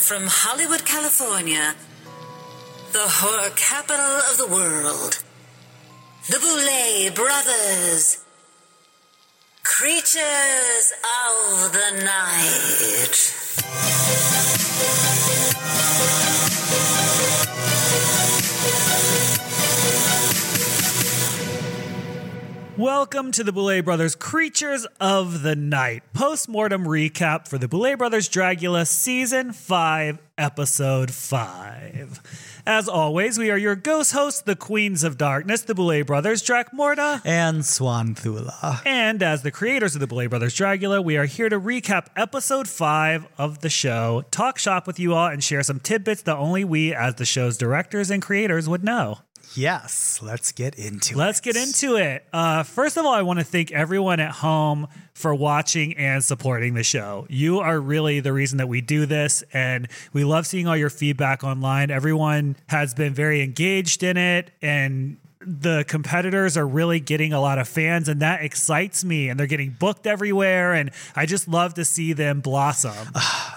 from Hollywood, California, the horror capital of the world, the Boulet Brothers, creatures of the night. Welcome to the Boulet Brothers Creatures of the Night post-mortem recap for the Boulet Brothers Dragula Season 5, Episode 5. As always, we are your ghost hosts, the Queens of Darkness, the Boulet Brothers, Dracmorda. and Swanthula. And as the creators of the Boulet Brothers Dragula, we are here to recap episode five of the show, talk shop with you all, and share some tidbits that only we, as the show's directors and creators, would know. Yes, let's get into it. Let's get into it. Uh, first of all, I want to thank everyone at home for watching and supporting the show. You are really the reason that we do this, and we love seeing all your feedback online. Everyone has been very engaged in it, and the competitors are really getting a lot of fans, and that excites me. And they're getting booked everywhere, and I just love to see them blossom.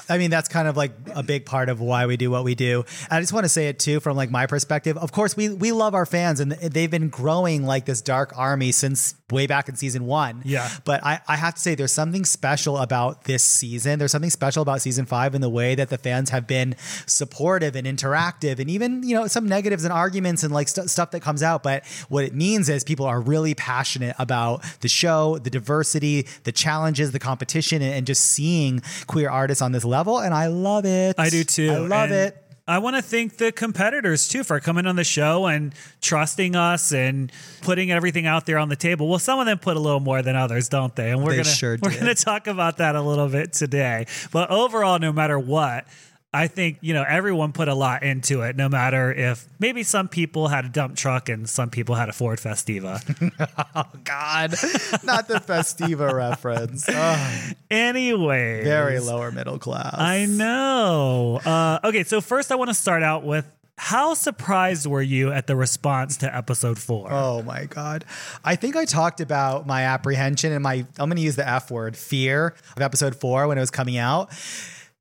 I mean, that's kind of like a big part of why we do what we do. And I just want to say it too, from like my perspective. Of course, we we love our fans, and they've been growing like this dark army since way back in season one. Yeah. But I, I have to say, there's something special about this season. There's something special about season five in the way that the fans have been supportive and interactive, and even you know some negatives and arguments and like st- stuff that comes out. But what it means is people are really passionate about the show, the diversity, the challenges, the competition, and, and just seeing queer artists on this level. And I love it. I do too. I love And it. I want to thank the competitors too for coming on the show and trusting us and putting everything out there on the table. Well, some of them put a little more than others, don't they? And we're They gonna sure we're did. gonna talk about that a little bit today. But overall, no matter what. I think, you know, everyone put a lot into it, no matter if maybe some people had a dump truck and some people had a Ford Festiva. Oh God, not the Festiva reference. Oh, anyway. very lower middle class. I know. Uh, okay, so first I want to start out with how surprised were you at the response to episode four? Oh my God. I think I talked about my apprehension and my, I'm going to use the F word, fear of episode four when it was coming out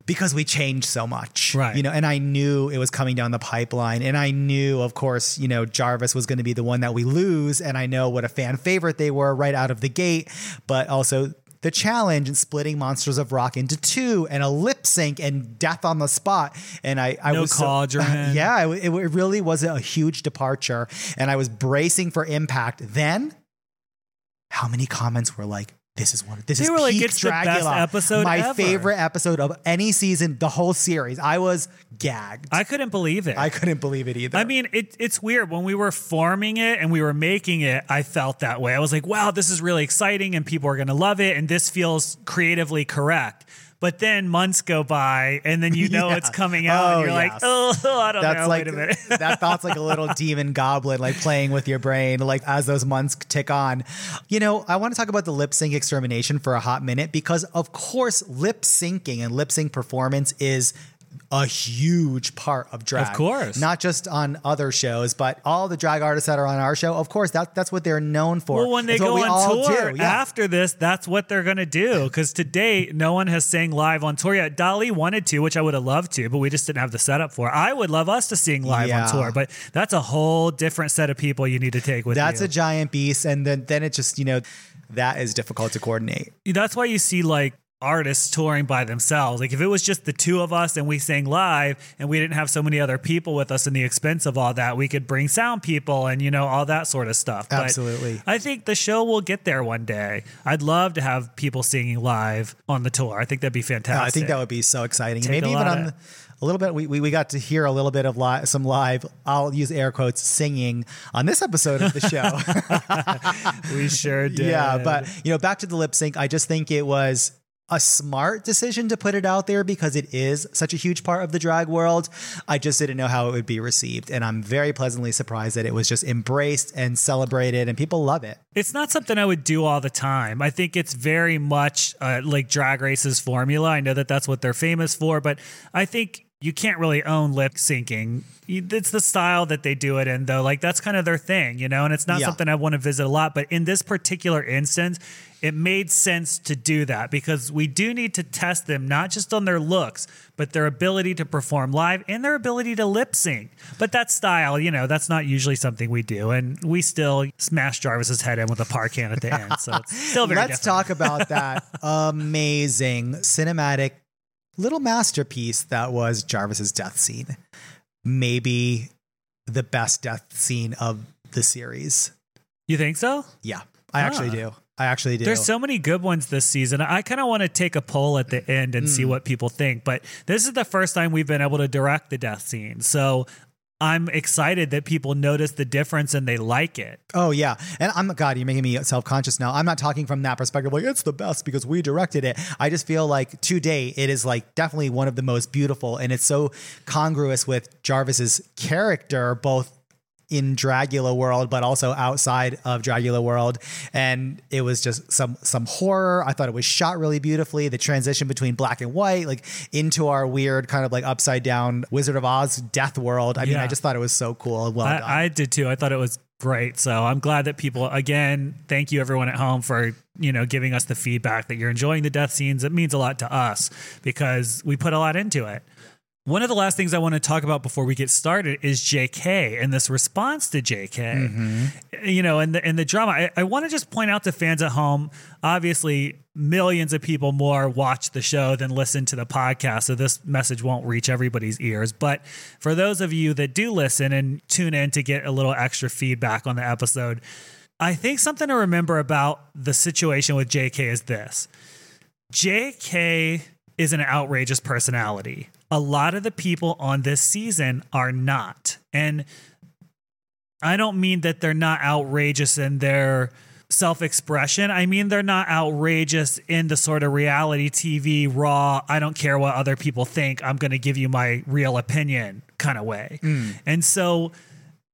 because we changed so much. Right. You know, and I knew it was coming down the pipeline. And I knew, of course, you know, Jarvis was going to be the one that we lose. And I know what a fan favorite they were right out of the gate, but also the challenge and splitting Monsters of Rock into two and a lip sync and death on the spot. And I, I No was so- yeah, it, it really was a huge departure. And I was bracing for impact. Then, how many comments were like, this is one. This They is were like, peak "It's the best episode my ever." favorite episode of any season, the whole series." I was gagged. I couldn't believe it. I couldn't believe it either. I mean, it, it's weird. When we were forming it and we were making it, I felt that way. I was like, wow, this is really exciting and people are going to love it. And this feels creatively correct. But then months go by and then you know Yeah. it's coming out and Oh, you're like, oh, I don't that's know. like Wait a minute. that thought's like a little demon goblin like playing with your brain like as those months tick on you know i want to talk about the lip sync extermination for a hot minute because of course lip syncing and lip sync performance is a huge part of drag. Of course. Not just on other shows, but all the drag artists that are on our show, of course, that, that's what they're known for. Well, when they It's go on tour. Yeah. after this, that's what they're going to do. Because to date, no one has sang live on tour yet. Dahli wanted to, which I would have loved to, but we just didn't have the setup for. I would love us to sing live Yeah. on tour, but that's a whole different set of people you need to take with That's you. That's a giant beast. And then, then it just, you know, that is difficult to coordinate. that's why you see like artists touring by themselves. Like if it was just the two of us and we sang live and we didn't have so many other people with us and the expense of all that, we could bring sound people and you know all that sort of stuff. But Absolutely. I think the show will get there one day. I'd love to have people singing live on the tour. I think that'd be fantastic. Yeah, I think that would be so exciting. Take Maybe even on of- a little bit, we, we, we got to hear a little bit of li- some live, I'll use air quotes, singing on this episode of the show. we sure did. yeah, but you know, back to the lip sync, I just think it was a smart decision to put it out there because it is such a huge part of the drag world. I just didn't know how it would be received. And I'm very pleasantly surprised that it was just embraced and celebrated and people love it. It's not something I would do all the time. I think it's very much uh, like Drag Race's formula. I know that that's what they're famous for, but I think you can't really own lip syncing. It's the style that they do it in, though. Like that's kind of their thing, you know. And it's not Yeah. something I want to visit a lot. But in this particular instance, it made sense to do that because we do need to test them not just on their looks, but their ability to perform live and their ability to lip sync. But that style, you know, that's not usually something we do, and we still smash Jarvis's head in with a par can at the end. So it's still very. Let's different. talk about that amazing cinematic little masterpiece that was Jarvis's death scene. Maybe the best death scene of the series. You think so? Yeah, I actually Ah. do. I actually do. There's so many good ones this season. I kind of want to take a poll at the end and see what people think. But this is the first time we've been able to direct the death scene. So I'm excited that people notice the difference and they like it. Oh yeah, and I'm God. You're making me self conscious now. I'm not talking from that perspective. Like it's the best because we directed it. I just feel like today it is like definitely one of the most beautiful, and it's so congruous with Jarvis's character, both in Dragula world, but also outside of Dragula world. And it was just some some horror. I thought it was shot really beautifully. The transition between black and white, like into our weird kind of like upside down Wizard of Oz death world. I mean, I just thought it was so cool well. I, I did too. I thought it was great. So I'm glad that people again, thank you everyone at home for, you know, giving us the feedback that you're enjoying the death scenes. It means a lot to us because we put a lot into it. One of the last things I want to talk about before we get started is JK and this response to JK. Mm-hmm. You know, and the and the drama. I, I want to just point out to fans at home, obviously millions of people more watch the show than listen to the podcast. So this message won't reach everybody's ears. But for those of you that do listen and tune in to get a little extra feedback on the episode, I think something to remember about the situation with JK is this. JK is an outrageous personality. A lot of the people on this season are not. And I don't mean that they're not outrageous in their self expression. I mean, they're not outrageous in the sort of reality TV, raw, I don't care what other people think. I'm going to give you my real opinion kind of way. Hmm. And so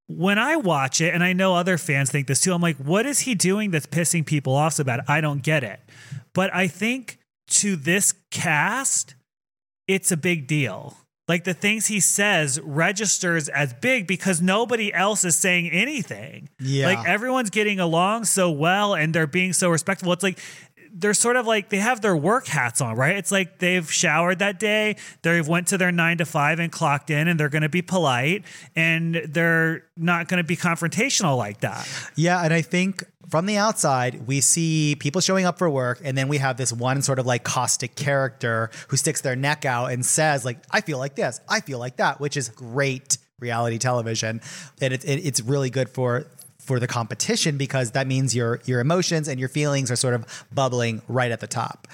when I watch it, and I know other fans think this too, I'm like, what is he doing that's pissing people off so bad? I don't get it. But I think to this cast, it's a big deal. Like the things he says registers as big because nobody else is saying anything. Yeah. Like everyone's getting along so well and they're being so respectful. It's like they're sort of like they have their work hats on, right? It's like they've showered that day, they've went to their 9 to 5 and clocked in and they're going to be polite and they're not going to be confrontational like that. Yeah, and I think from the outside, we see people showing up for work, and then we have this one sort of like caustic character who sticks their neck out and says, like, I feel like this, I feel like that, which is great reality television. And it, it, it's really good for for the competition because that means your your emotions and your feelings are sort of bubbling right at the top.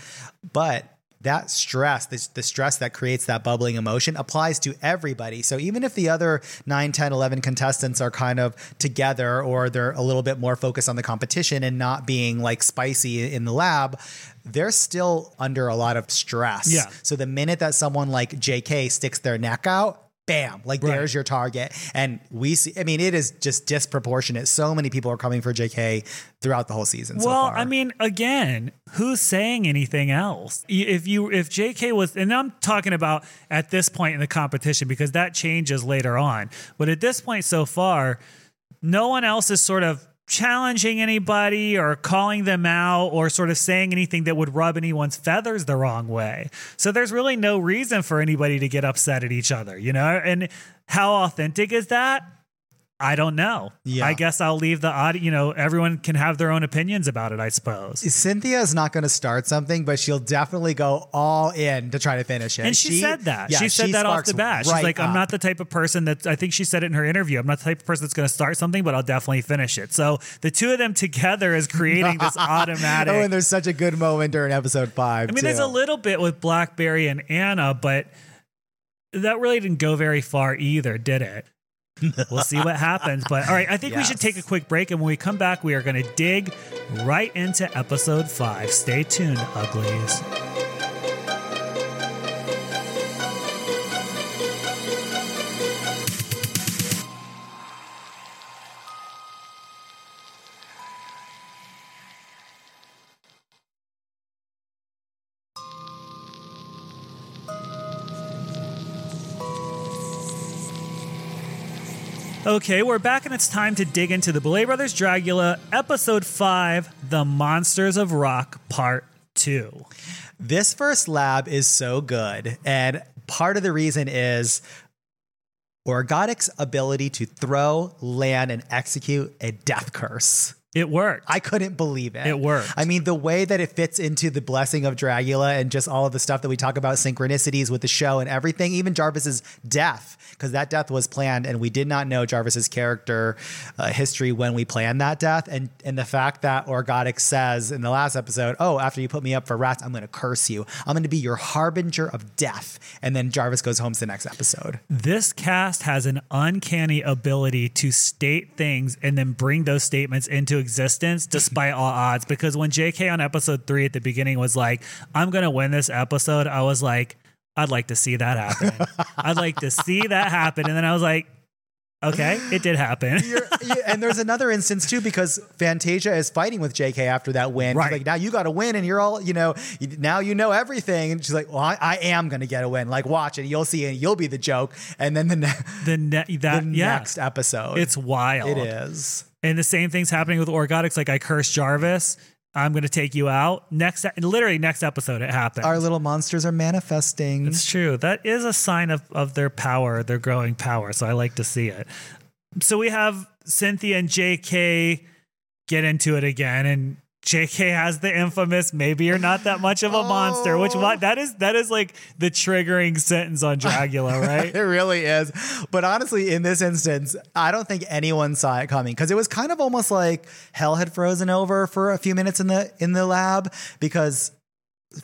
But that stress, this, the stress that creates that bubbling emotion applies to everybody. So even if the other 9, 10, 11 contestants are kind of together or they're a little bit more focused on the competition and not being like spicy in the lab, they're still under a lot of stress. Yeah. So the minute that someone like JK sticks their neck out, bam, like Right. there's your target. And we see, I mean, it is just disproportionate. So many people are coming for JK throughout the whole season. so well, far. I mean, again, who's saying anything else? If you if JK was, and I'm talking about at this point in the competition because that changes later on. But at this point so far, no one else is sort of challenging anybody or calling them out or sort of saying anything that would rub anyone's feathers the wrong way. So there's really no reason for anybody to get upset at each other, you know? And how authentic is that? I don't know. Yeah. I guess I'll leave the audio, you know, everyone can have their own opinions about it, I suppose. Cynthia is not going to start something, but she'll definitely go all in to try to finish it. And she, said that. yeah, she said that off the bat. She's right like, I'm not the type of person that I think she said it in her interview. I'm not the type of person that's going to start something, but I'll definitely finish it. So the two of them together is creating this automatic. Oh, and there's such a good moment during episode five. I mean, there's a little bit with Blackberri and Anna, but that really didn't go very far either, did it? We'll see what happens. But all right, I think we should take a quick break. And when we come back, we are going to dig right into episode five. Stay tuned, uglies. Okay, we're back and it's time to dig into the Boulet Brothers Dragula, episode 5, The Monsters of Rock, part 2. This first lab is so good. And part of the reason is Orkgotik's ability to throw, land, and execute a death curse. It worked. I couldn't believe it. It worked. I mean, the way that it fits into the blessing of Dragula and just all of the stuff that we talk about, synchronicities with the show and everything, even Jarvis's death, because that death was planned and we did not know Jarvis's character uh, history when we planned that death. And, and the fact that Orkgotik says in the last episode, oh, after you put me up for rats, I'm going to curse you. I'm going to be your harbinger of death. And then Jarvis goes home to the next episode. this cast has an uncanny ability to state things and then bring those statements into existence despite all odds. Because when JK on episode three at the beginning was like, I'm going to win this episode, I was like, I'd like to see that happen. I'd like to see that happen. And then I was like, okay, it did happen. You're- and there's another instance too because Fantasia is fighting with JK after that win. She's Right. like, now you got to win, and you're all, you know, now you know everything. And she's like, well, I, I am gonna get a win. Like, watch it, you'll see, and you'll be the joke. And then the, ne- the ne- that, the yeah, next episode, it's wild. it is. And the same thing's happening with Orkgotiks. Like I curse Jarvis. I'm going to take you out. Next, literally next episode, it happens. Our little monsters are manifesting. It's true. That is a sign of, of their power, their growing power. So I like to see it. So we have Cynthia and JK get into it again, and JK has the infamous "Maybe you're not that much of a monster," which Oh. that is that is like the triggering sentence on Dragula, right? It really is. But honestly, in this instance, I don't think anyone saw it coming because it was kind of almost like hell had frozen over for a few minutes in the in the lab because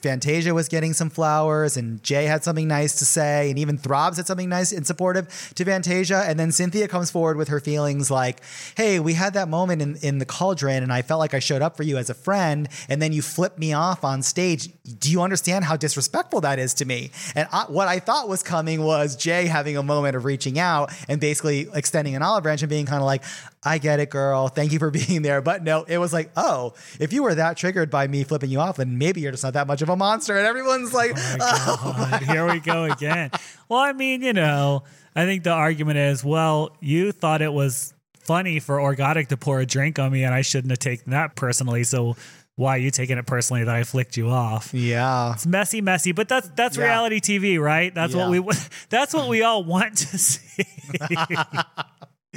Fantasia was getting some flowers and Jay had something nice to say and even Throbs had something nice and supportive to Fantasia and then Cynthia comes forward with her feelings like, "Hey, we had that moment in in the cauldron and I felt like I showed up for you as a friend and then you flipped me off on stage. Do you understand how disrespectful that is to me?" And I, what I thought was coming was Jay having a moment of reaching out and basically extending an olive branch and being kind of like, "I get it, girl. Thank you for being there." But no, it was like, "Oh, if you were that triggered by me flipping you off, then maybe you're just not that much of a monster." And everyone's like, oh oh God, here we go again. Well, I mean, you know, I think the argument is, well, you thought it was funny for Orkgotik to pour a drink on me, and I shouldn't have taken that personally. So why are you taking it personally that I flicked you off? "Yeah." It's messy, messy, but that's that's Yeah. reality TV, right? That's what we that's what we all want to see.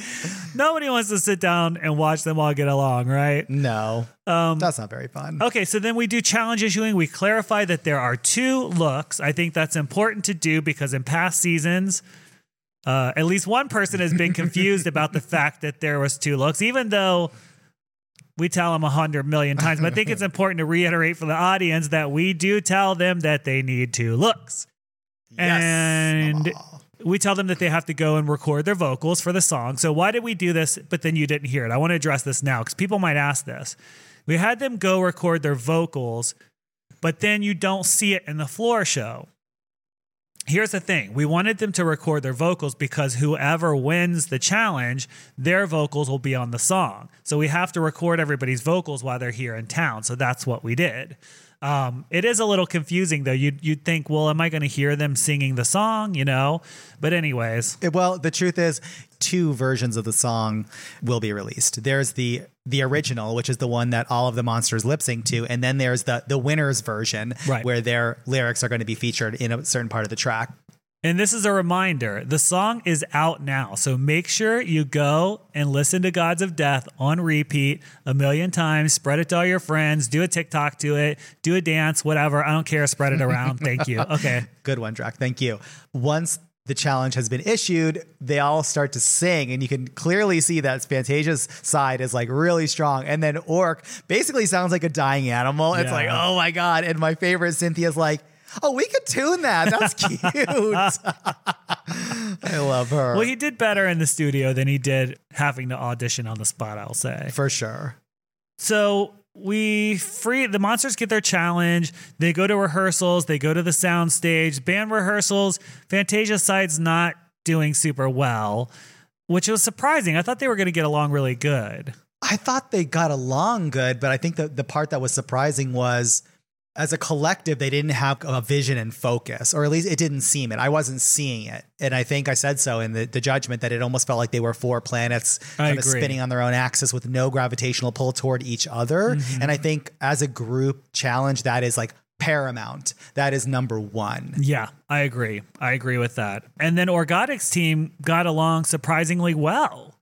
Nobody wants to sit down and watch them all get along, right? No, Um, that's not very fun. Okay, so then we do challenge issuing. We clarify that there are two looks. I think that's important to do because in past seasons, uh, at least one person has been confused about the fact that there was two looks, even though we tell them a hundred million times. But I think it's important to reiterate for the audience that we do tell them that they need two looks. And Yes. We tell them that they have to go and record their vocals for the song. So why did we do this? But then you didn't hear it. I want to address this now because people might ask this. We had them go record their vocals, but then you don't see it in the floor show. Here's the thing we wanted them to record their vocals because whoever wins the challenge, their vocals will be on the song. So we have to record everybody's vocals while they're here in town. So that's what we did. Um, it is a little confusing though. You'd, you'd think, well, am I going to hear them singing the song? You know? But, anyways, It- Well, the truth is, two versions of the song will be released. There's the the original, which is the one that all of the monsters lip sync to, and then there's the the winners version, Right. where their lyrics are going to be featured in a certain part of the track. And this is a reminder the song is out now. So make sure you go and listen to Gods of Death on repeat a million times. Spread it to all your friends. Do a TikTok to it. Do a dance, whatever. I don't care. Spread it around. Thank you. Okay. Good one, Drac. Thank you. Once the challenge has been issued, they all start to sing, and you can clearly see that Fantasia's side is like really strong. And then Orc basically sounds like a dying animal. It's like, oh my God. And my favorite, Cynthia's like, oh, we could tune that. That's cute. I love her. Well, he did better in the studio than he did having to audition on the spot, I'll say. For sure. So we free the monsters get their challenge. They go to rehearsals. They go to the sound stage. Band rehearsals. Fantasia side's not doing super well, which was surprising. I thought they were going to get along really good. I thought they got along good, but I think that the part that was surprising was as a collective, they didn't have a vision and focus, or at least it didn't seem it. I wasn't seeing it. And I think I said so in the, the judgment that it almost felt like they were four planets kind of spinning on their own axis with no gravitational pull toward each other. Mm-hmm. And I think as a group challenge, that is like paramount. That is number one. Yeah, I agree. I agree with that. And then Orkgotik's team got along surprisingly well.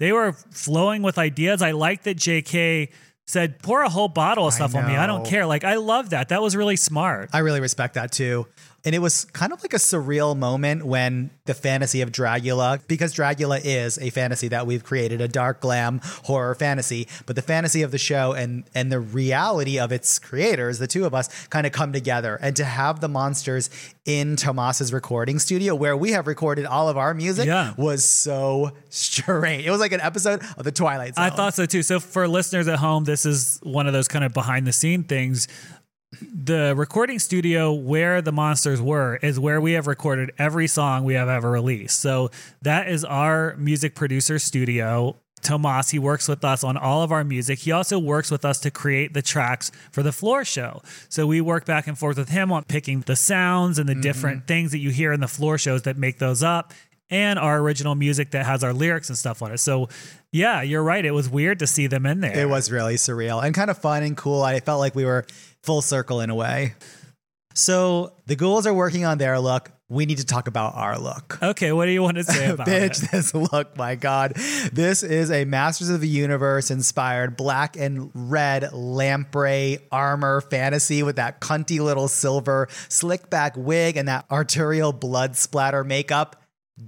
They were flowing with ideas. I like that JK said, pour a whole bottle of stuff on me. I don't care. Like, I love that. That was really smart. I really respect that too. And it was kind of like a surreal moment when the fantasy of Dragula, because Dragula is a fantasy that we've created, a dark glam horror fantasy, but the fantasy of the show and and the reality of its creators, the two of us, kind of come together. And to have the monsters in Tomas's recording studio where we have recorded all of our music Yeah. was so strange. It was like an episode of the Twilight Zone. I thought so too. So for listeners at home, this is one of those kind of behind the scene things. The recording studio where the monsters were is where we have recorded every song we have ever released. So that is our music producer studio. Tomas, he works with us on all of our music. He also works with us to create the tracks for the floor show. So we work back and forth with him on picking the sounds and the mm-hmm. different things that you hear in the floor shows that make those up and our original music that has our lyrics and stuff on it. So, yeah, you're right. It was weird to see them in there. It was really surreal and kind of fun and cool. I felt like we were full circle in a way. So the ghouls are working on their look. We need to talk about our look. Okay, what do you want to say about Bitch, it? this look, my God. This is a Masters of the Universe inspired black and red lamprey armor fantasy with that cunty little silver slick back wig and that arterial blood splatter makeup.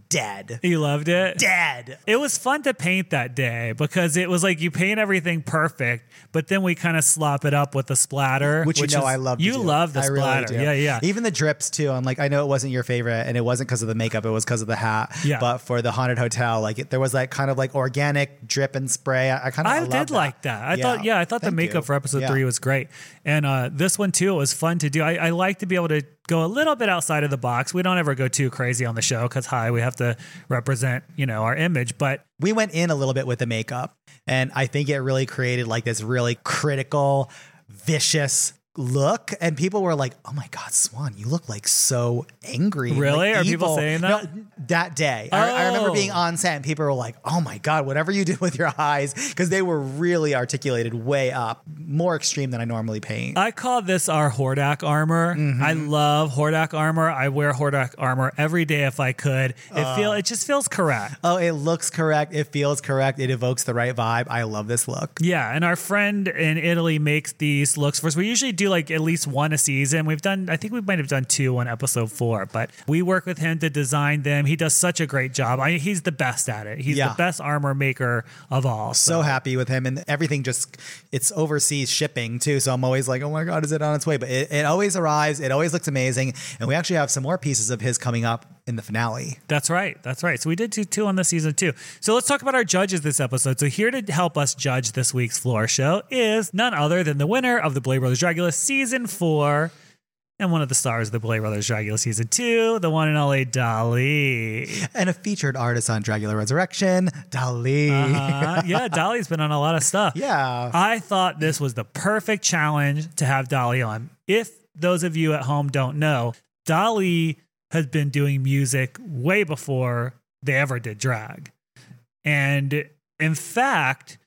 Dead. You loved it? Dead. It was fun to paint that day because it was like you paint everything perfect, but then we kind of slop it up with the splatter. Which, you know is- I love. You do. love the I splatter. Really. Yeah, yeah. Even the drips too. I'm like, I know it wasn't your favorite, and it wasn't because of the makeup. It was because of the hat. Yeah. But for the haunted hotel, like it, there was that kind of like organic drip and spray. I, I kind of I love did like that. I thought, yeah, I thought the makeup you. for episode Yeah. three was great, and uh, this one too. It was fun to do. I, I like to be able to go a little bit outside of the box. We don't ever go too crazy on the show because hi, we have to represent you know our image, but we went in a little bit with the makeup and i think it really created like this really critical vicious look and people were like oh my god swan you look like so angry Really? like, Are people evil." saying No, that? that day I, I remember Oh. being on set and people were like oh my god whatever you did with your eyes because they were really articulated way up more extreme than i normally paint I call this our Hordak armor. Mm-hmm. I love Hordak armor. I wear Hordak armor every day if I could. It feel it just feels correct. oh it looks correct it feels correct it evokes the right vibe i love this look Yeah, and our friend in Italy makes these looks for us. We usually do like at least one a season. We've done, I think we might have done two on episode four, but we work with him to design them. He does such a great job. I, he's the best at it. He's Yeah. the best armor maker of all. so happy with him and everything just it's overseas shipping too so i'm always like oh my god is it on its way but it, it always arrives it always looks amazing and we actually have some more pieces of his coming up in the finale That's right. That's right. So we did do two on the season two. So let's talk about our judges this episode. So here to help us judge this week's floor show is none other than the winner of the Boulet Brothers Dragula season four and one of the stars of the Boulet Brothers Dragula season two, the one and only Dahli. and a featured artist on dragula resurrection Dahli Uh, yeah, Dahli's been on a lot of stuff. yeah I thought this was the perfect challenge to have Dahli on. If those of you at home don't know, Dahli has been doing music way before they ever did drag. And in fact,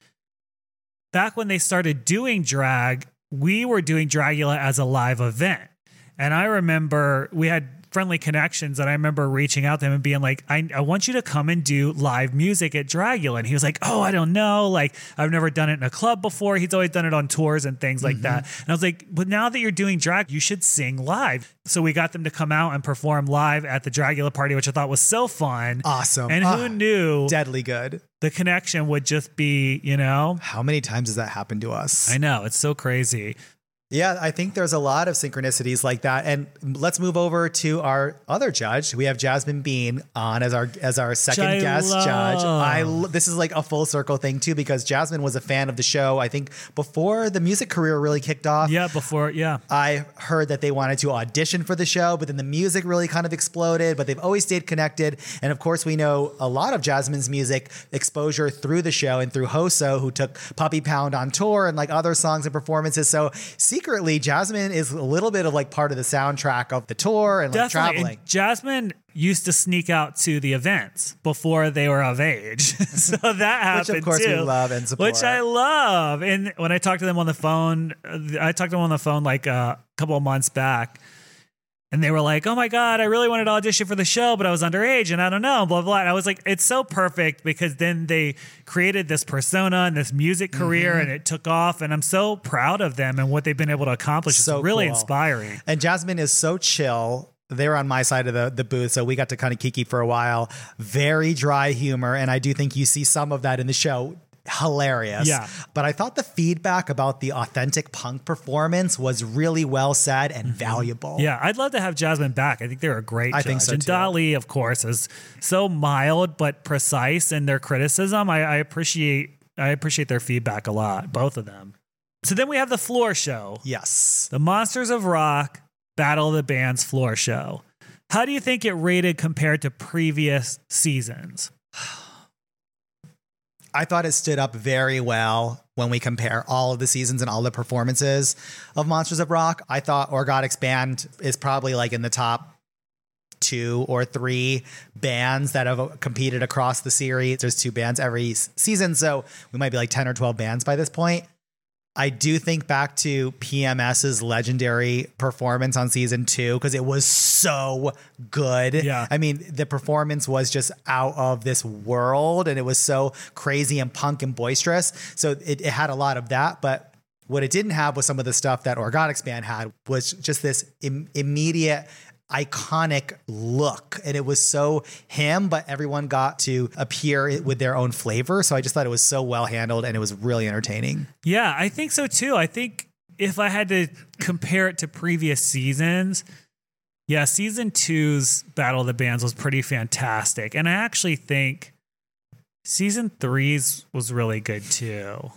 back when they started doing drag, we were doing Dragula as a live event. And I remember we had friendly connections and I remember reaching out to him and being like, I, I want you to come and do live music at Dragula. And he was like, Oh, I don't know. Like, I've never done it in a club before. He's always done it on tours and things like that. And I was like, But now that you're doing drag, you should sing live. So we got them to come out and perform live at the Dragula party, which I thought was so fun. Awesome. And who Ah, knew deadly good the connection would just be, you know? how many times has that happened to us I know, it's so crazy. Yeah, I think there's a lot of synchronicities like that. And let's move over to our other judge. We have Jazmin Bean on as our as our second guest love. judge. I this is like a full circle thing too because Jazmin was a fan of the show. I think before the music career really kicked off. Yeah, before, yeah. I heard that they wanted to audition for the show, but then the music really kind of exploded. But they've always stayed connected. And of course, we know a lot of Jazmin's music exposure through the show and through Hoso, who took Puppy Pound on tour and like other songs and performances. So seeing secretly, Jazmin is a little bit of like part of the soundtrack of the tour and like Definitely. traveling. And Jazmin used to sneak out to the events before they were of age. so that happened Which, of course, too. we love and support. Which I love. And when I talked to them on the phone, uh, I talked to them on the phone like a couple of months back. And they were like, "Oh my god, I really wanted to audition for the show, but I was underage, and I don't know." Blah blah. And I was like, "It's so perfect because then they created this persona and this music career, Mm-hmm. and it took off. And I'm so proud of them and what they've been able to accomplish. So it's really cool. inspiring. And Jazmin is so chill. They were on my side of the, the booth, so we got to kind of kiki for a while. Very dry humor, and I do think you see some of that in the show. Hilarious. Yeah. But I thought the feedback about the authentic punk performance was really well said and valuable. Mm-hmm. Yeah, I'd love to have Jazmin back. I think they're a great I judge. think so, and too. Dahli, of course, is so mild but precise in their criticism. I, I appreciate I appreciate their feedback a lot, both of them. So then we have the floor show, Yes. the Monsters of Rock Battle of the Bands floor show. How do you think it rated compared to previous seasons? I thought it stood up very well when we compare all of the seasons and all the performances of Monsters of Rock. I thought Orkgotiks Band is probably like in the top two or three bands that have competed across the series. There's two bands every season, so we might be like 10 or 12 bands by this point. I do think back to PMS's legendary performance on season two because it was so good. Yeah. I mean, the performance was just out of this world and it was so crazy and punk and boisterous. So it, it had a lot of that. But what it didn't have was some of the stuff that Orkgotiks Band had was just this Im- immediate iconic look and it was so him but everyone got to appear with their own flavor so i just thought it was so well handled and it was really entertaining Yeah, I think so too. I think if I had to compare it to previous seasons, yeah, season two's Battle of the Bands was pretty fantastic. And I actually think season three's was really good too.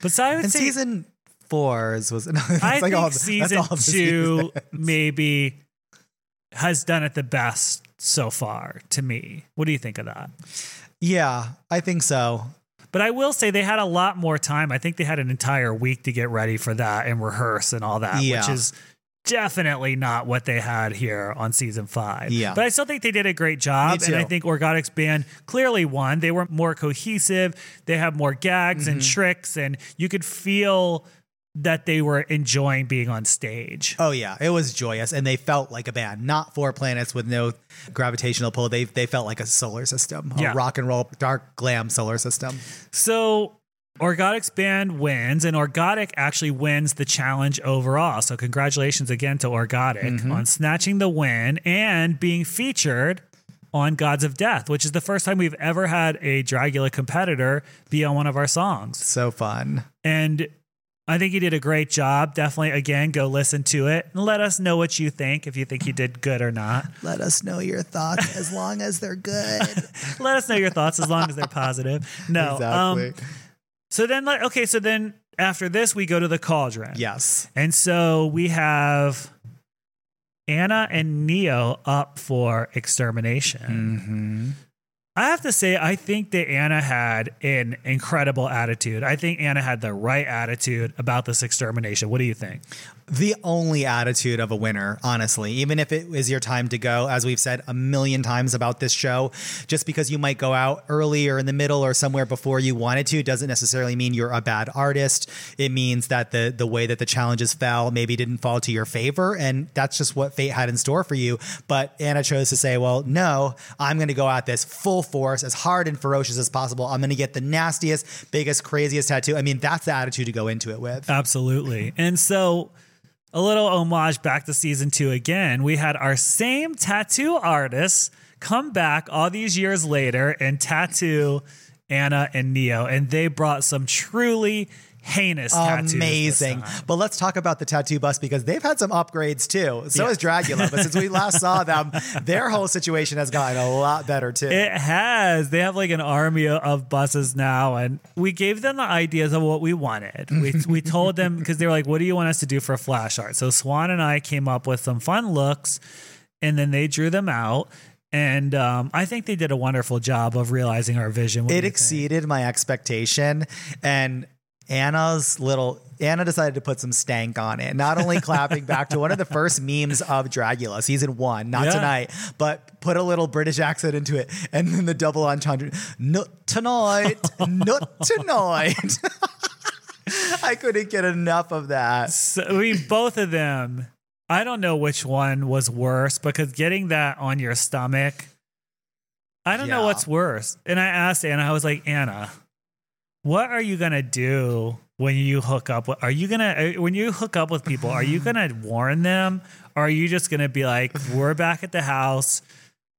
But so I would and say season fours was I like think all season all the two seasons. maybe has done it the best so far to me. What do you think of that? yeah i think so But I will say they had a lot more time. I think they had an entire week to get ready for that and rehearse and all that, which is definitely not what they had here on season five. Yeah. But I still think they did a great job. And I think Orkgotiks Band clearly won. They were more cohesive, they have more gags and Mm-hmm. tricks, and you could feel that they were enjoying being on stage. Oh yeah, it was joyous, and they felt like a band, not four planets with no gravitational pull. They they felt like a solar system, a Yeah. rock and roll, dark glam solar system. So Orkgotiks Band wins, and Orkgotik actually wins the challenge overall. So congratulations again to Orkgotik Mm-hmm. on snatching the win and being featured on Gods of Death, which is the first time we've ever had a Dragula competitor be on one of our songs. So fun. And I think you did a great job. Definitely, again, go listen to it and let us know what you think, if you think you did good or not. Let us know your thoughts as long as they're good. let us know your thoughts as long as they're positive. No. Um, so then, like, okay, so then after this, we go to the cauldron. yes. And so we have Anna and Neo up for extermination. I have to say, I think that Anna had an incredible attitude. I think Anna had the right attitude about this extermination. What do you think? The only attitude of a winner, honestly. Even if it is your time to go, as we've said a million times about this show, just because you might go out early or in the middle or somewhere before you wanted to doesn't necessarily mean you're a bad artist. It means that the the way that the challenges fell maybe didn't fall to your favor, and that's just what fate had in store for you. But Anna chose to say, "Well, no, I'm going to go at this full force, as hard and ferocious as possible. I'm going to get the nastiest, biggest, craziest tattoo." I mean, that's the attitude to go into it with. Absolutely. And so, a little homage back to season two again. We had our same tattoo artist come back all these years later and tattoo Anna and Neo, and they brought some truly heinous amazing. But let's talk about the tattoo bus because they've had some upgrades too. So Yeah. has Dragula, but since we last saw them, their whole situation has gotten a lot better too. It has. They have like an army of buses now, and we gave them the ideas of what we wanted. We we told them because they were like, "What do you want us to do for a flash art?" So Swan and I came up with some fun looks, and then they drew them out. And um, I think they did a wonderful job of realizing our vision. What it exceeded my expectation and Anna's little Anna decided to put some stank on it. Not only clapping back to one of the first memes of Dragula, season one, not Yeah. tonight, but put a little British accent into it, and then the double entendre, not tonight, not tonight. I couldn't get enough of that. So, I mean, both of them. I don't know which one was worse because getting that on your stomach. I don't know what's worse. And I asked Anna, I was like, Anna, what are you gonna do when you hook up with? Are you gonna when you hook up with people? Are you gonna warn them, or are you just gonna be like, we're back at the house,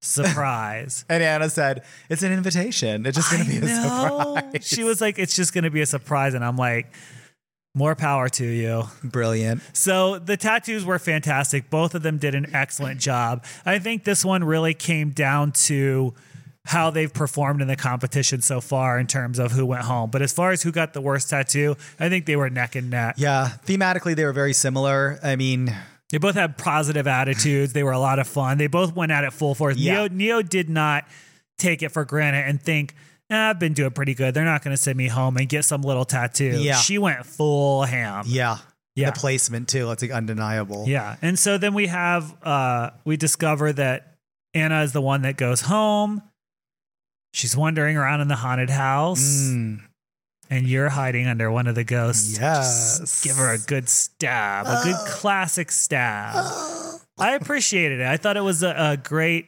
surprise? And Anna said, "It's an invitation. It's just going to be a know. surprise." She was like, it's just gonna be a surprise, and I'm like, more power to you. brilliant. So the tattoos were fantastic. Both of them did an excellent job. I think this one really came down to how they've performed in the competition so far in terms of who went home. But as far as who got the worst tattoo, I think they were neck and neck. Yeah, thematically they were very similar. I mean, They both had positive attitudes. They were a lot of fun. They both went at it full force. Yeah. Neo, Neo did not take it for granted and think, "Nah, I've been doing pretty good. They're not going to send me home and get some little tattoo. Yeah. She went full ham. yeah, Yeah. the placement too. It's like undeniable. Yeah. And so then we have uh we discover that Anna is the one that goes home. She's wandering around in the haunted house Mm, and you're hiding under one of the ghosts. Yes. Just give her a good stab, a good classic stab. I appreciated it. I thought it was a, a great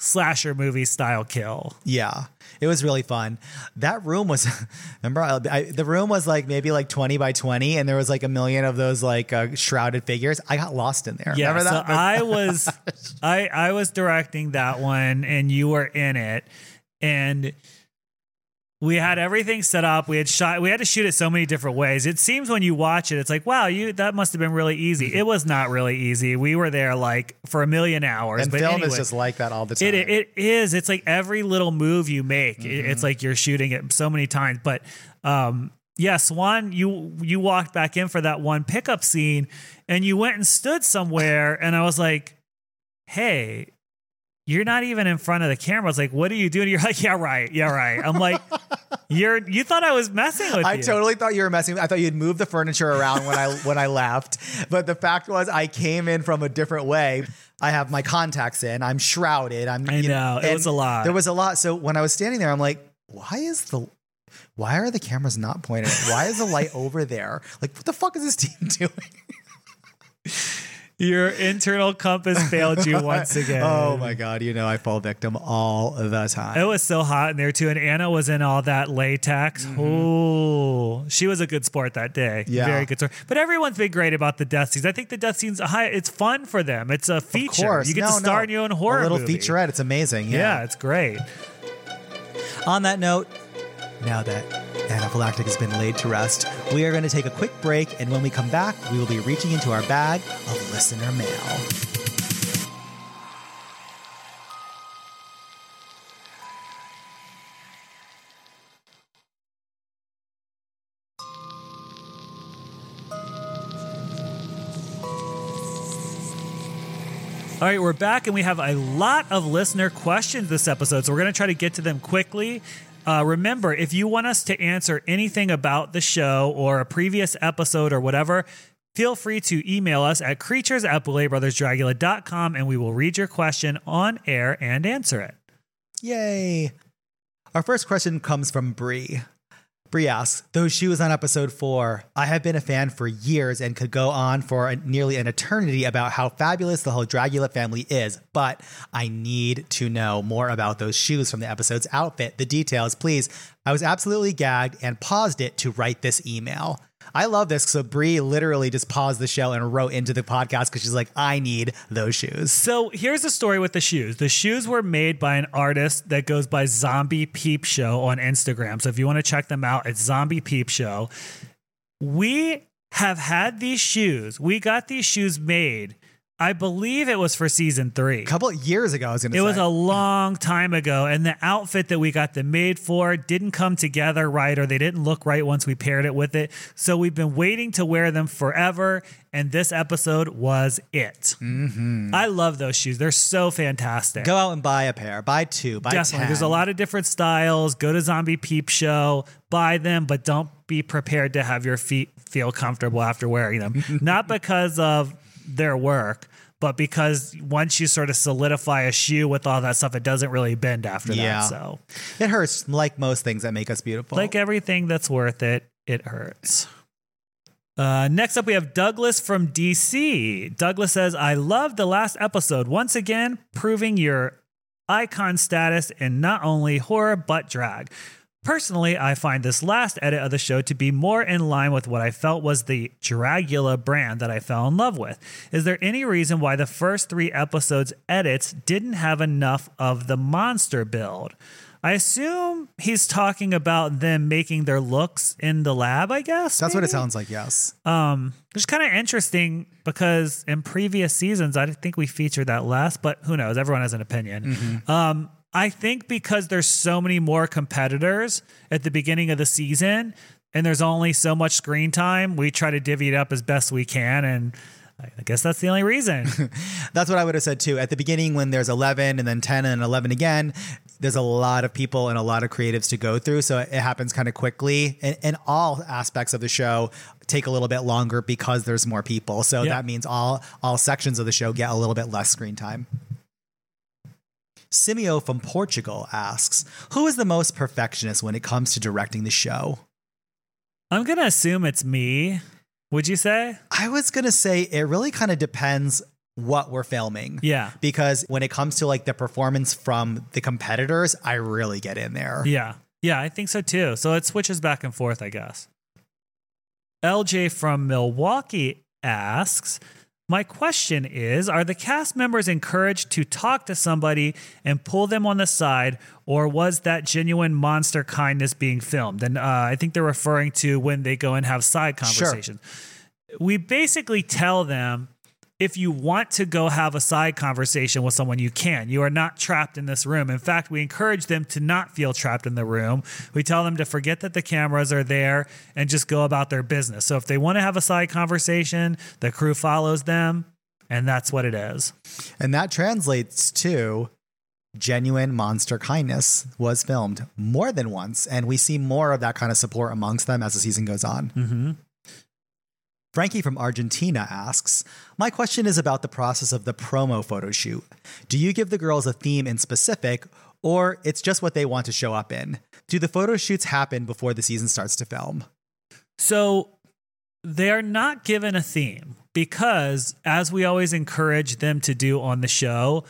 slasher movie style kill. yeah, it was really fun. That room was, remember, I, the room was like maybe like twenty by twenty, and there was like a million of those like uh, shrouded figures. I got lost in there. Yeah, remember so? I was I I was directing that one and you were in it and we had everything set up. We had shot we had to shoot it so many different ways. It seems when you watch it it's like, wow, you that must have been really easy. It was not really easy. We were there like for a million hours. and but film anyway, is just like that all the time. it it is. It's like every little move you make, it- it's like you're shooting it so many times. But um, yeah, Swan, you you walked back in for that one pickup scene, and you went and stood somewhere, and I was like, "Hey." You're not even in front of the camera. I was like, "What are you doing?" You're like, "Yeah, right, yeah, right." I'm like, "You're you thought I was messing with you. I you." totally thought you were messing. I thought you'd moved the furniture around when I when I left, but the fact was I came in from a different way. I have my contacts in. I'm shrouded. I'm. I you know, it was a lot. There was a lot. So when I was standing there, I'm like, why is the why are the cameras not pointed? Why is the light over there? Like, what the fuck is this team doing? Your internal compass failed you once again. Oh my god! You know I fall victim all the time. It was so hot in there too, and Anna was in all that latex. Oh, she was a good sport that day. Mm-hmm. Yeah. very good sport. But everyone's been great about the death scenes. I think the death scenes, a high, it's fun for them. It's a Of feature. course, You get No, to star no. in your own horror A little movie. featurette. It's amazing. Yeah. Yeah. it's great. On that note, now that anaphylactic has been laid to rest, we are going to take a quick break, and when we come back, we will be reaching into our bag of listener mail. All right, we're back and we have a lot of listener questions this episode, so we're going to try to get to them quickly. Uh, remember, if you want us to answer anything about the show or a previous episode or whatever, feel free to email us at creatures at bouletbrothersdragula.com and we will read your question on air and answer it. Yay! Our first question comes from Bree. Bree asks, those shoes on episode four, I have been a fan for years and could go on for a, nearly an eternity about how fabulous the whole Dragula family is, but I need to know more about those shoes from the episode's outfit, the details, please. I was absolutely gagged and paused it to write this email. I love this. So Brie literally just paused the show and wrote into the podcast because she's like, I need those shoes. So here's the story with the shoes. The shoes were made by an artist that goes by Zombie Peep Show on Instagram. So if you want to check them out, it's Zombie Peep Show. We have had these shoes. We got these shoes made I believe it was for season three. A couple of years ago, I was going to say It say. was a long time ago, and the outfit that we got them made for didn't come together right, or they didn't look right once we paired it with it. So we've been waiting to wear them forever, and this episode was it. Mm-hmm. I love those shoes; they're so fantastic. Go out and buy a pair. Buy two. Buy Definitely, 10. there's a lot of different styles. Go to Zombie Peep Show, buy them, but don't be prepared to have your feet feel comfortable after wearing them. Not because of their work. But because once you sort of solidify a shoe with all that stuff, it doesn't really bend after Yeah. that. So, It hurts like most things that make us beautiful. like everything that's worth it, it hurts. Uh, next up, we have Douglas from DC. Douglas says, I love the last episode. Once again, proving your icon status in not only horror, but drag. Personally, I find this last edit of the show to be more in line with what I felt was the Dragula brand that I fell in love with. Is there any reason why the first three episodes' edits didn't have enough of the monster build? I assume he's talking about them making their looks in the lab, I guess. That's what it sounds like, yes. Um, which is kind of interesting because in previous seasons, I think we featured that last, but who knows? Everyone has an opinion. Um, I think because there's so many more competitors at the beginning of the season and there's only so much screen time, we try to divvy it up as best we can. And I guess that's the only reason. That's what I would have said too. At the beginning, when there's 11 and then 10 and 11 again, there's a lot of people and a lot of creatives to go through. So it happens kind of quickly. And, and all aspects of the show take a little bit longer because there's more people. So Yeah. that means all, all sections of the show get a little bit less screen time. Simeo from Portugal asks, Who is the most perfectionist when it comes to directing the show? I'm going to assume it's me. Would you say? I was going to say it really kind of depends what we're filming. Yeah. Because when it comes to like the performance from the competitors, I really get in there. Yeah. Yeah, I think so too. So it switches back and forth, I guess. LJ from Milwaukee asks My question is Are the cast members encouraged to talk to somebody and pull them on the side, or was that genuine monster kindness being filmed? And uh, I think they're referring to when they go and have side conversations. Sure. conversations. We basically tell them if you want to go have a side conversation with someone, you can. You are not trapped in this room. In fact, we encourage them to not feel trapped in the room. We tell them to forget that the cameras are there and just go about their business. So if they want to have a side conversation, the crew follows them, and that's what it is. And that translates to genuine monster kindness was filmed more than once. And we see more of that kind of support amongst them as the season goes on. Mm-hmm. Frankie from Argentina asks My question is about the process of the promo photo shoot. Do you give the girls a theme in specific, or it's just what they want to show up in? Do the photo shoots happen before the season starts to film? So they are not given a theme because, as we always encourage them to do on the show,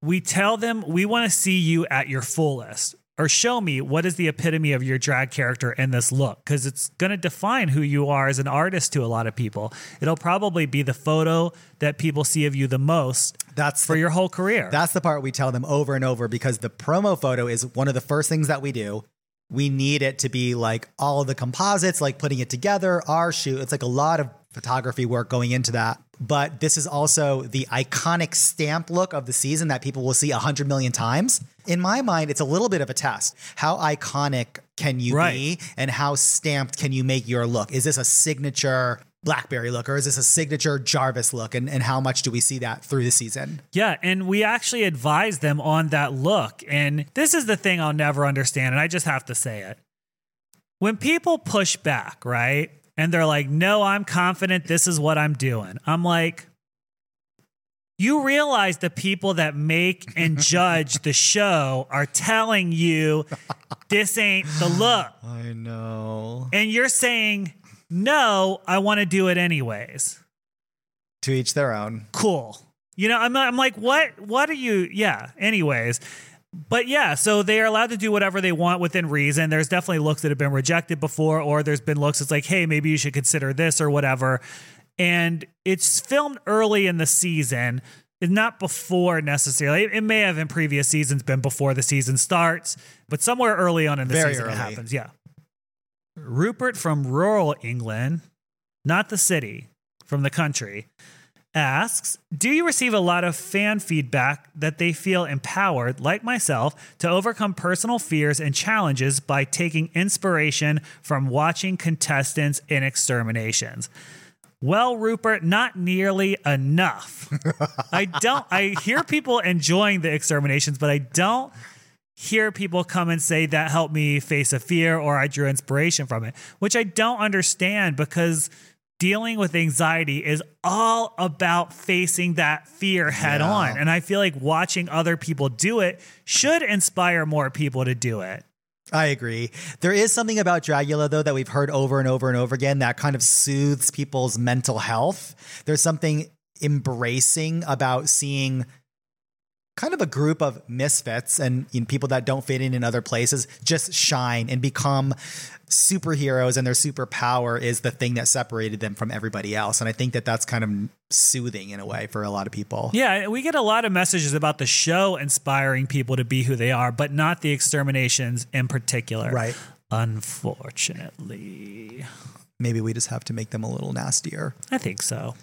we tell them we want to see you at your fullest or show me what is the epitome of your drag character in this look because it's going to define who you are as an artist to a lot of people. It'll probably be the photo that people see of you the most That's for the, your whole career. that's the part we tell them over and over because the promo photo is one of the first things that we do. We need it to be like all of the composites, like putting it together, our shoot. It's like a lot of photography work going into that. But this is also the iconic stamp look of the season that people will see a hundred million times. In my mind, it's a little bit of a test. How iconic can you Right. be and how stamped can you make your look? Is this a signature Blackberri look or is this a signature Jarvis look? And, and how much do we see that through the season? Yeah, and we actually advise them on that look. And this is the thing I'll never understand, and I just have to say it. When people push back, right? And they're like, no, I'm confident this is what I'm doing. I'm like, you realize the people that make and judge the show are telling you this ain't the look. I know. And you're saying, no, I want to do it anyways. To each their own. cool. You know, I'm I'm like, what what are you? Yeah. Anyways, but yeah, so they are allowed to do whatever they want within reason. There's definitely looks that have been rejected before, or there's been looks that's like, hey, maybe you should consider this or whatever. And it's filmed early in the season, not before necessarily. It may have in previous seasons been before the season starts, but somewhere early on in the Very season early. it happens. Yeah. Rupert from rural England, not the city, from the country, asks Do you receive a lot of fan feedback that they feel empowered, like myself, to overcome personal fears and challenges by taking inspiration from watching contestants in exterminations? Well, Rupert, not nearly enough. I don't, I hear people enjoying the exterminations, but I don't hear people come and say that helped me face a fear or I drew inspiration from it, which I don't understand because dealing with anxiety is all about facing that fear head Yeah. on. And I feel like watching other people do it should inspire more people to do it. I agree. There is something about Dragula, though, that we've heard over and over and over again that kind of soothes people's mental health. There's something embracing about seeing kind of a group of misfits and you know, people that don't fit in in other places just shine and become superheroes and their superpower is the thing that separated them from everybody else and i think that that's kind of soothing in a way for a lot of people Yeah, we get a lot of messages about the show inspiring people to be who they are, but not the exterminations in particular. Right. Unfortunately. Maybe we just have to make them a little nastier I think so.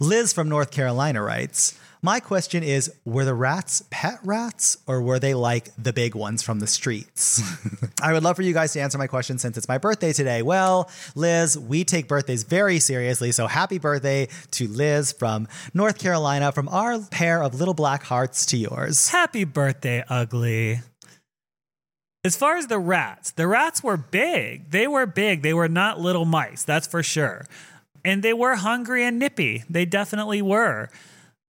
Liz from North Carolina writes, My question is Were the rats pet rats or were they like the big ones from the streets? I would love for you guys to answer my question since it's my birthday today. Well, Liz, we take birthdays very seriously. So happy birthday to Liz from North Carolina, from our pair of little black hearts to yours. Happy birthday, ugly. As far as the rats, the rats were big. They were big. They were not little mice, that's for sure. And they were hungry and nippy. They definitely were.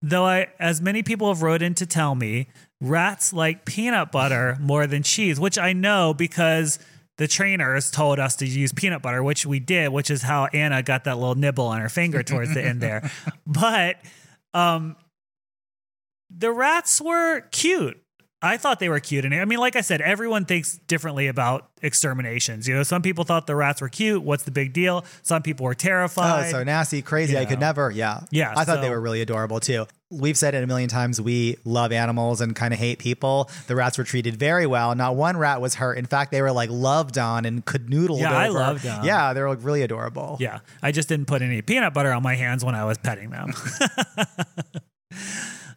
Though I as many people have wrote in to tell me, rats like peanut butter more than cheese, which I know because the trainers told us to use peanut butter, which we did, which is how Anna got that little nibble on her finger towards the end there. But um the rats were cute. I thought they were cute. And I mean, like I said, everyone thinks differently about exterminations. You know, some people thought the rats were cute. What's the big deal? Some people were terrified. Oh, so nasty, crazy. I You could never. Yeah. Yeah, I thought they were really adorable too. We've said it a million times. We love animals and kind of hate people. The rats were treated very well. Not one rat was hurt. In fact, they were like loved on and canoodled Yeah, I over. loved them. Yeah, they were like really adorable. yeah. I just didn't put any peanut butter on my hands when I was petting them.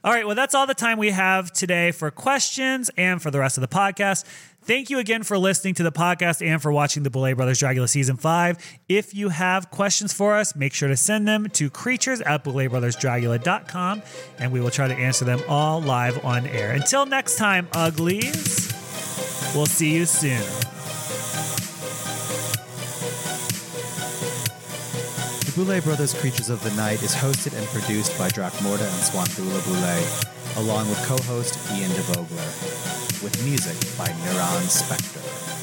all right. Well, that's all the time we have today for questions and for the rest of the podcast. Thank you again for listening to the podcast and for watching the Boulet Brothers Dragula Season 5. If you have questions for us, make sure to send them to creatures at bouletbrothersdragula.com and we will try to answer them all live on air. Until next time, uglies, we'll see you soon. The Boulet Brothers Creatures of the Night is hosted and produced by Drac Dracmorda and Swanthula Boulet, along with co-host Ian DeVogler, with music by Neuron Spectre.